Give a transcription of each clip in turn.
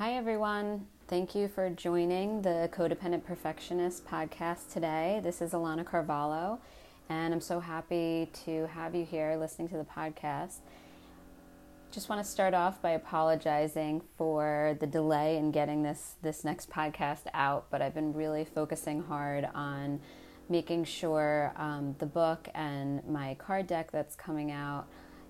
Hi, everyone. Thank you for joining the Codependent Perfectionist podcast today. This is Alana Carvalho, and I'm so happy to have you here listening to the podcast. Just want to start off by apologizing for the delay in getting this this next podcast out, but I've been really focusing hard on making sure um, the book and my card deck that's coming out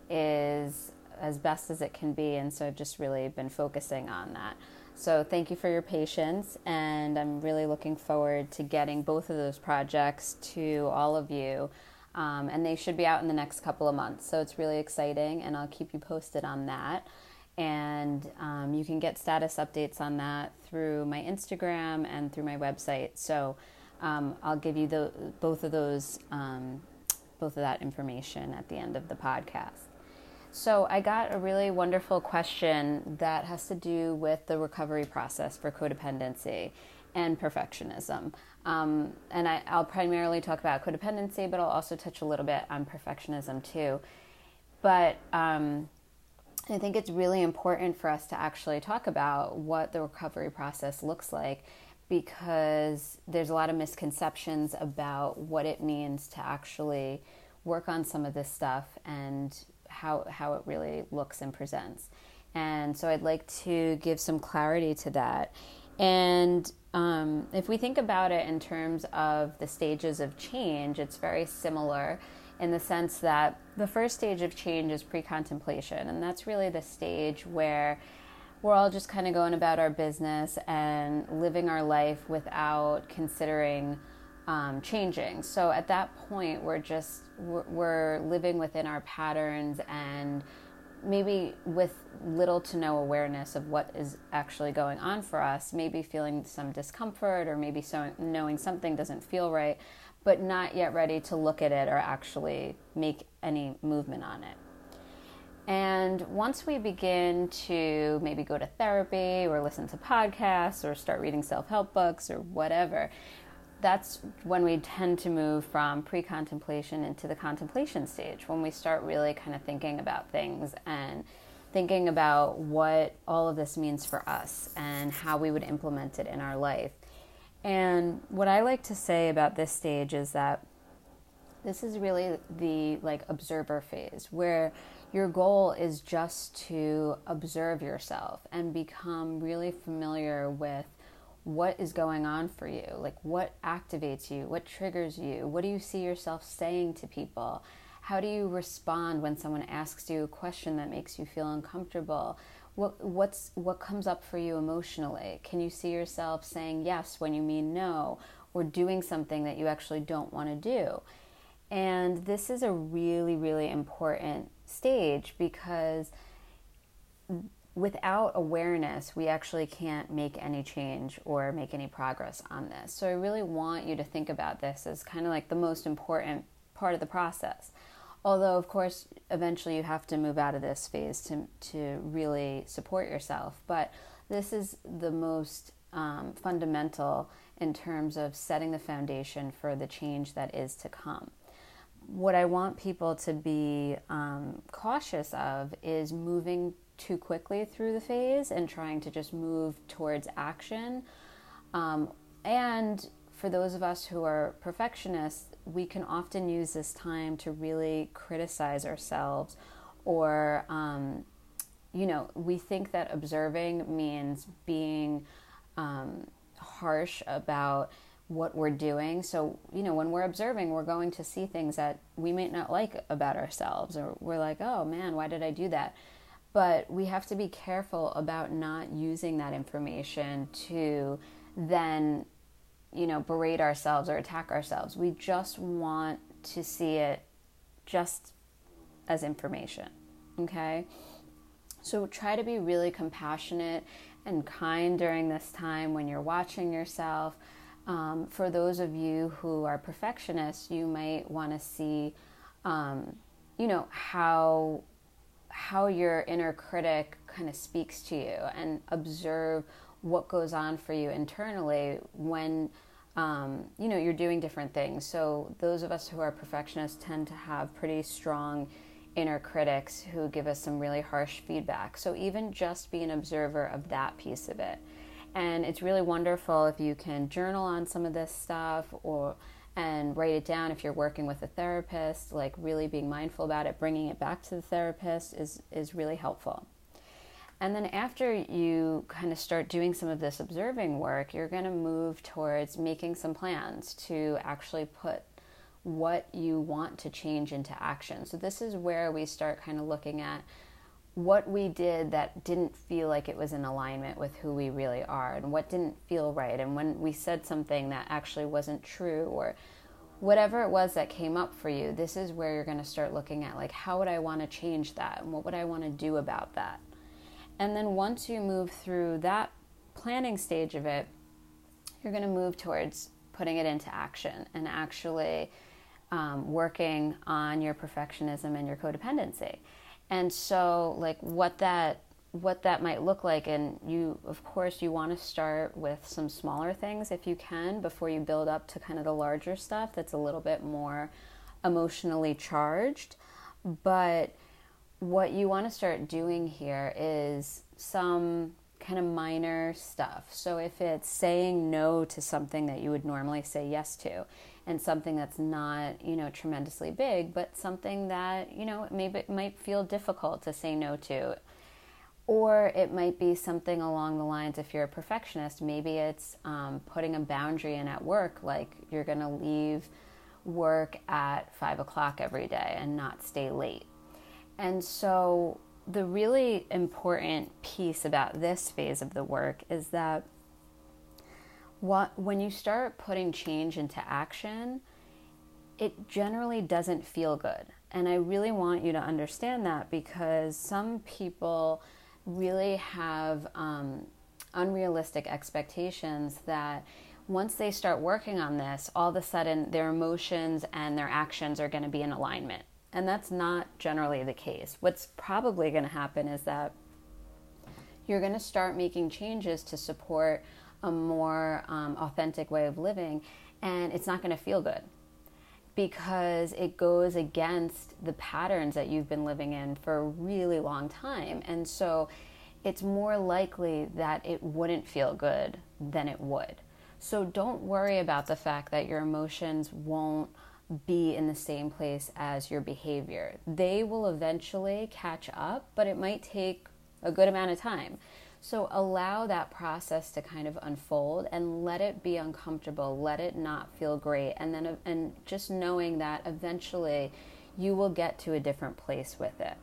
is as best as it can be. And so I've just really been focusing on that. So thank you for your patience. And I'm really looking forward to getting both of those projects to all of you. Um, and they should be out in the next couple of months. So it's really exciting. And I'll keep you posted on that. And um, you can get status updates on that through my Instagram and through my website. So um, I'll give you the, both of those, um, both of that information at the end of the podcast. So I got a really wonderful question that has to do with the recovery process for codependency and perfectionism. Um, and I, will primarily talk about codependency, but I'll also touch a little bit on perfectionism too. But um, I think it's really important for us to actually talk about what the recovery process looks like because there's a lot of misconceptions about what it means to actually work on some of this stuff and how how it really looks and presents. And so I'd like to give some clarity to that. And um, if we think about it in terms of the stages of change, it's very similar in the sense that the first stage of change is pre contemplation. And that's really the stage where we're all just kind of going about our business and living our life without considering um, changing. So at that point, we're just we're, living within our patterns and maybe with little to no awareness of what is actually going on for us, maybe feeling some discomfort or maybe so, knowing something doesn't feel right, but not yet ready to look at it or actually make any movement on it. And once we begin to maybe go to therapy or listen to podcasts or start reading self help books or whatever, that's when we tend to move from pre contemplation into the contemplation stage, when we start really kind of thinking about things and thinking about what all of this means for us and how we would implement it in our life. And what I like to say about this stage is that this is really the like observer phase where your goal is just to observe yourself and become really familiar with what is going on for you? Like what activates you? What triggers you? What do you see yourself saying to people? How do you respond when someone asks you a question that makes you feel uncomfortable? What what's what comes up for you emotionally? Can you see yourself saying yes when you mean no or doing something that you actually don't want to do? And this is a really really important stage because without awareness, we actually can't make any change or make any progress on this. So I really want you to think about this as kind of like the most important part of the process. Although, of course, eventually you have to move out of this phase to, to really support yourself. But this is the most um, fundamental in terms of setting the foundation for the change that is to come what I want people to be um, cautious of is moving too quickly through the phase and trying to just move towards action. Um, and for those of us who are perfectionists, we can often use this time to really criticize ourselves or, um, you know, we think that observing means being um, harsh about what we're doing. So, you know, when we're observing, we're going to see things that we might not like about ourselves, or we're like, oh man, why did I do that? But we have to be careful about not using that information to then, you know, berate ourselves or attack ourselves. We just want to see it just as information, okay? So try to be really compassionate and kind during this time when you're watching yourself um, for those of you who are perfectionists, you might want to see, um, you know, how how your inner critic kind of speaks to you and observe what goes on for you internally when um, you know you're doing different things so those of us who are perfectionists tend to have pretty strong inner critics who give us some really harsh feedback. So even just be an observer of that piece of it. And it's really wonderful if you can journal on some of this stuff or and write it down if you're working with a therapist, like really being mindful about it, bringing it back to the therapist is is really helpful. And then after you kind of start doing some of this observing work, you're going to move towards making some plans to actually put what you want to change into action. So, this is where we start kind of looking at what we did that didn't feel like it was in alignment with who we really are and what didn't feel right. And when we said something that actually wasn't true or whatever it was that came up for you, this is where you're going to start looking at like, how would I want to change that? And what would I want to do about that? And then once you move through that planning stage of it, you're going to move towards putting it into action and actually um, working on your perfectionism and your codependency. And so, like, what that what that might look like and you of course you want to start with some smaller things if you can before you build up to kind of the larger stuff that's a little bit more emotionally charged. But what you want to start doing here is some kind of minor stuff. So if it's saying no to something that you would normally say yes to, and something that's not, you know, tremendously big, but something that, you know, maybe it might feel difficult to say no to. Or it might be something along the lines, if you're a perfectionist, maybe it's um, putting a boundary in at work, like you're going to leave work at five o'clock every day and not stay late. And so the really important piece about this phase of the work is that what, when you start putting change into action, it generally doesn't feel good. And I really want you to understand that because some people really have um, unrealistic expectations that once they start working on this, all of a sudden their emotions and their actions are going to be in alignment. And that's not generally the case. What's probably going to happen is that you're going to start making changes to support a more um, authentic way of living, and it's not going to feel good because it goes against the patterns that you've been living in for a really long time. And so it's more likely that it wouldn't feel good than it would. So don't worry about the fact that your emotions won't be in the same place as your behavior. They will eventually catch up, but it might take a good amount of time. So allow that process to kind of unfold and let it be uncomfortable, let it not feel great, and then and just knowing that eventually you will get to a different place with it.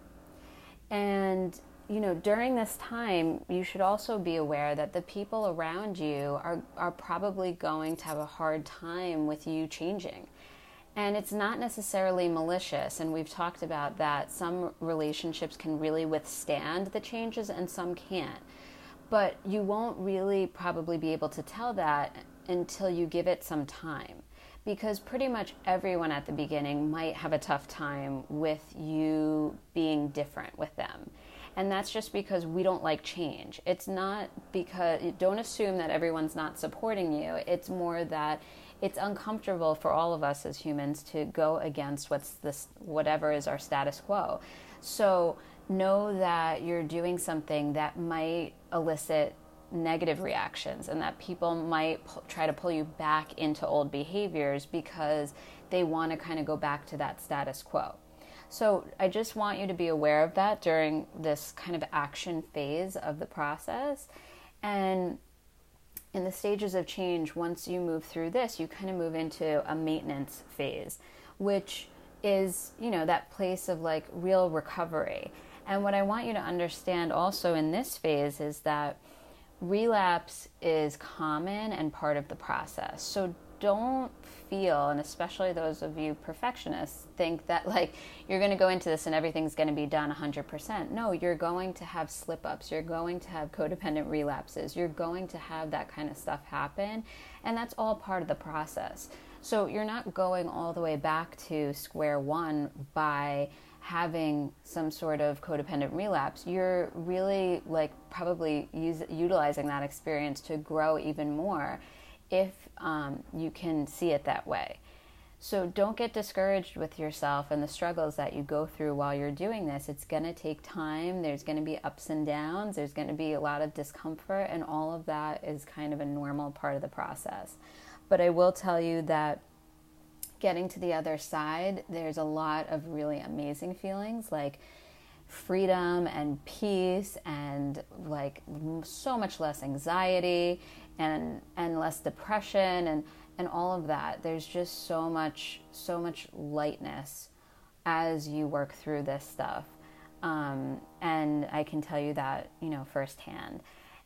And you know, during this time, you should also be aware that the people around you are are probably going to have a hard time with you changing and it's not necessarily malicious, and we've talked about that. Some relationships can really withstand the changes, and some can't. But you won't really probably be able to tell that until you give it some time. Because pretty much everyone at the beginning might have a tough time with you being different with them. And that's just because we don't like change. It's not because, don't assume that everyone's not supporting you. It's more that it's uncomfortable for all of us as humans to go against what's this whatever is our status quo. So know that you're doing something that might elicit negative reactions and that people might try to pull you back into old behaviors because they want to kind of go back to that status quo. So I just want you to be aware of that during this kind of action phase of the process and in the stages of change, once you move through this, you kind of move into a maintenance phase, which is, you know, that place of like real recovery. And what I want you to understand also in this phase is that relapse is common and part of the process. So don't feel, and especially those of you perfectionists, think that like you're going to go into this and everything's going to be done 100%. No, you're going to have slip ups. You're going to have codependent relapses. You're going to have that kind of stuff happen. And that's all part of the process. So you're not going all the way back to square one by having some sort of codependent relapse, you're really like probably use, utilizing that experience to grow even more if um, you can see it that way. So don't get discouraged with yourself and the struggles that you go through while you're doing this. It's going to take time. There's going to be ups and downs. There's going to be a lot of discomfort, and all of that is kind of a normal part of the process. But I will tell you that getting to the other side, there's a lot of really amazing feelings like freedom and peace and like so much less anxiety and and less depression and and all of that there's just so much so much lightness as you work through this stuff. Um, and i can tell you that you know firsthand.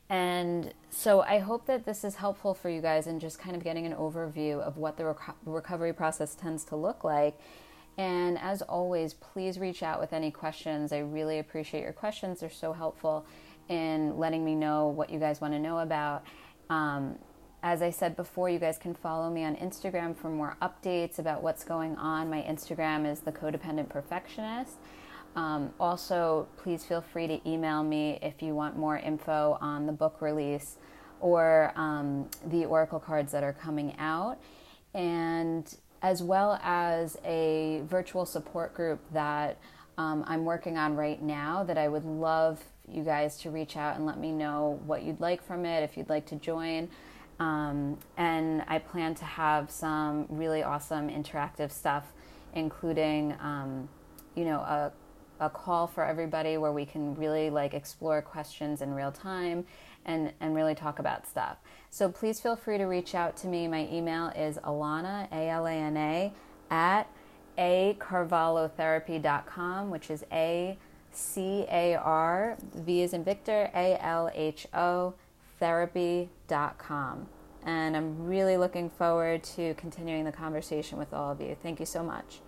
And so i hope that this is helpful for you guys in just kind of getting an overview of what the rec- recovery process tends to look like. And as always please reach out with any questions. I really appreciate your questions. They're so helpful in letting me know what you guys want to know about um, as I said before, you guys can follow me on Instagram for more updates about what's going on. My Instagram is the Codependent Perfectionist. Um, also, please feel free to email me if you want more info on the book release or um, the Oracle cards that are coming out, and as well as a virtual support group that um, I'm working on right now that I would love you guys to reach out and let me know what you'd like from it, if you'd like to join. Um, and I plan to have some really awesome interactive stuff, including, um, you know, a, a call for everybody where we can really like explore questions in real time and, and really talk about stuff. So please feel free to reach out to me. My email is Alana, A L A N A, at acarvalhotherapy.com, which is A C A R, V is in Victor, A L H O therapy.com. And I'm really looking forward to continuing the conversation with all of you. Thank you so much.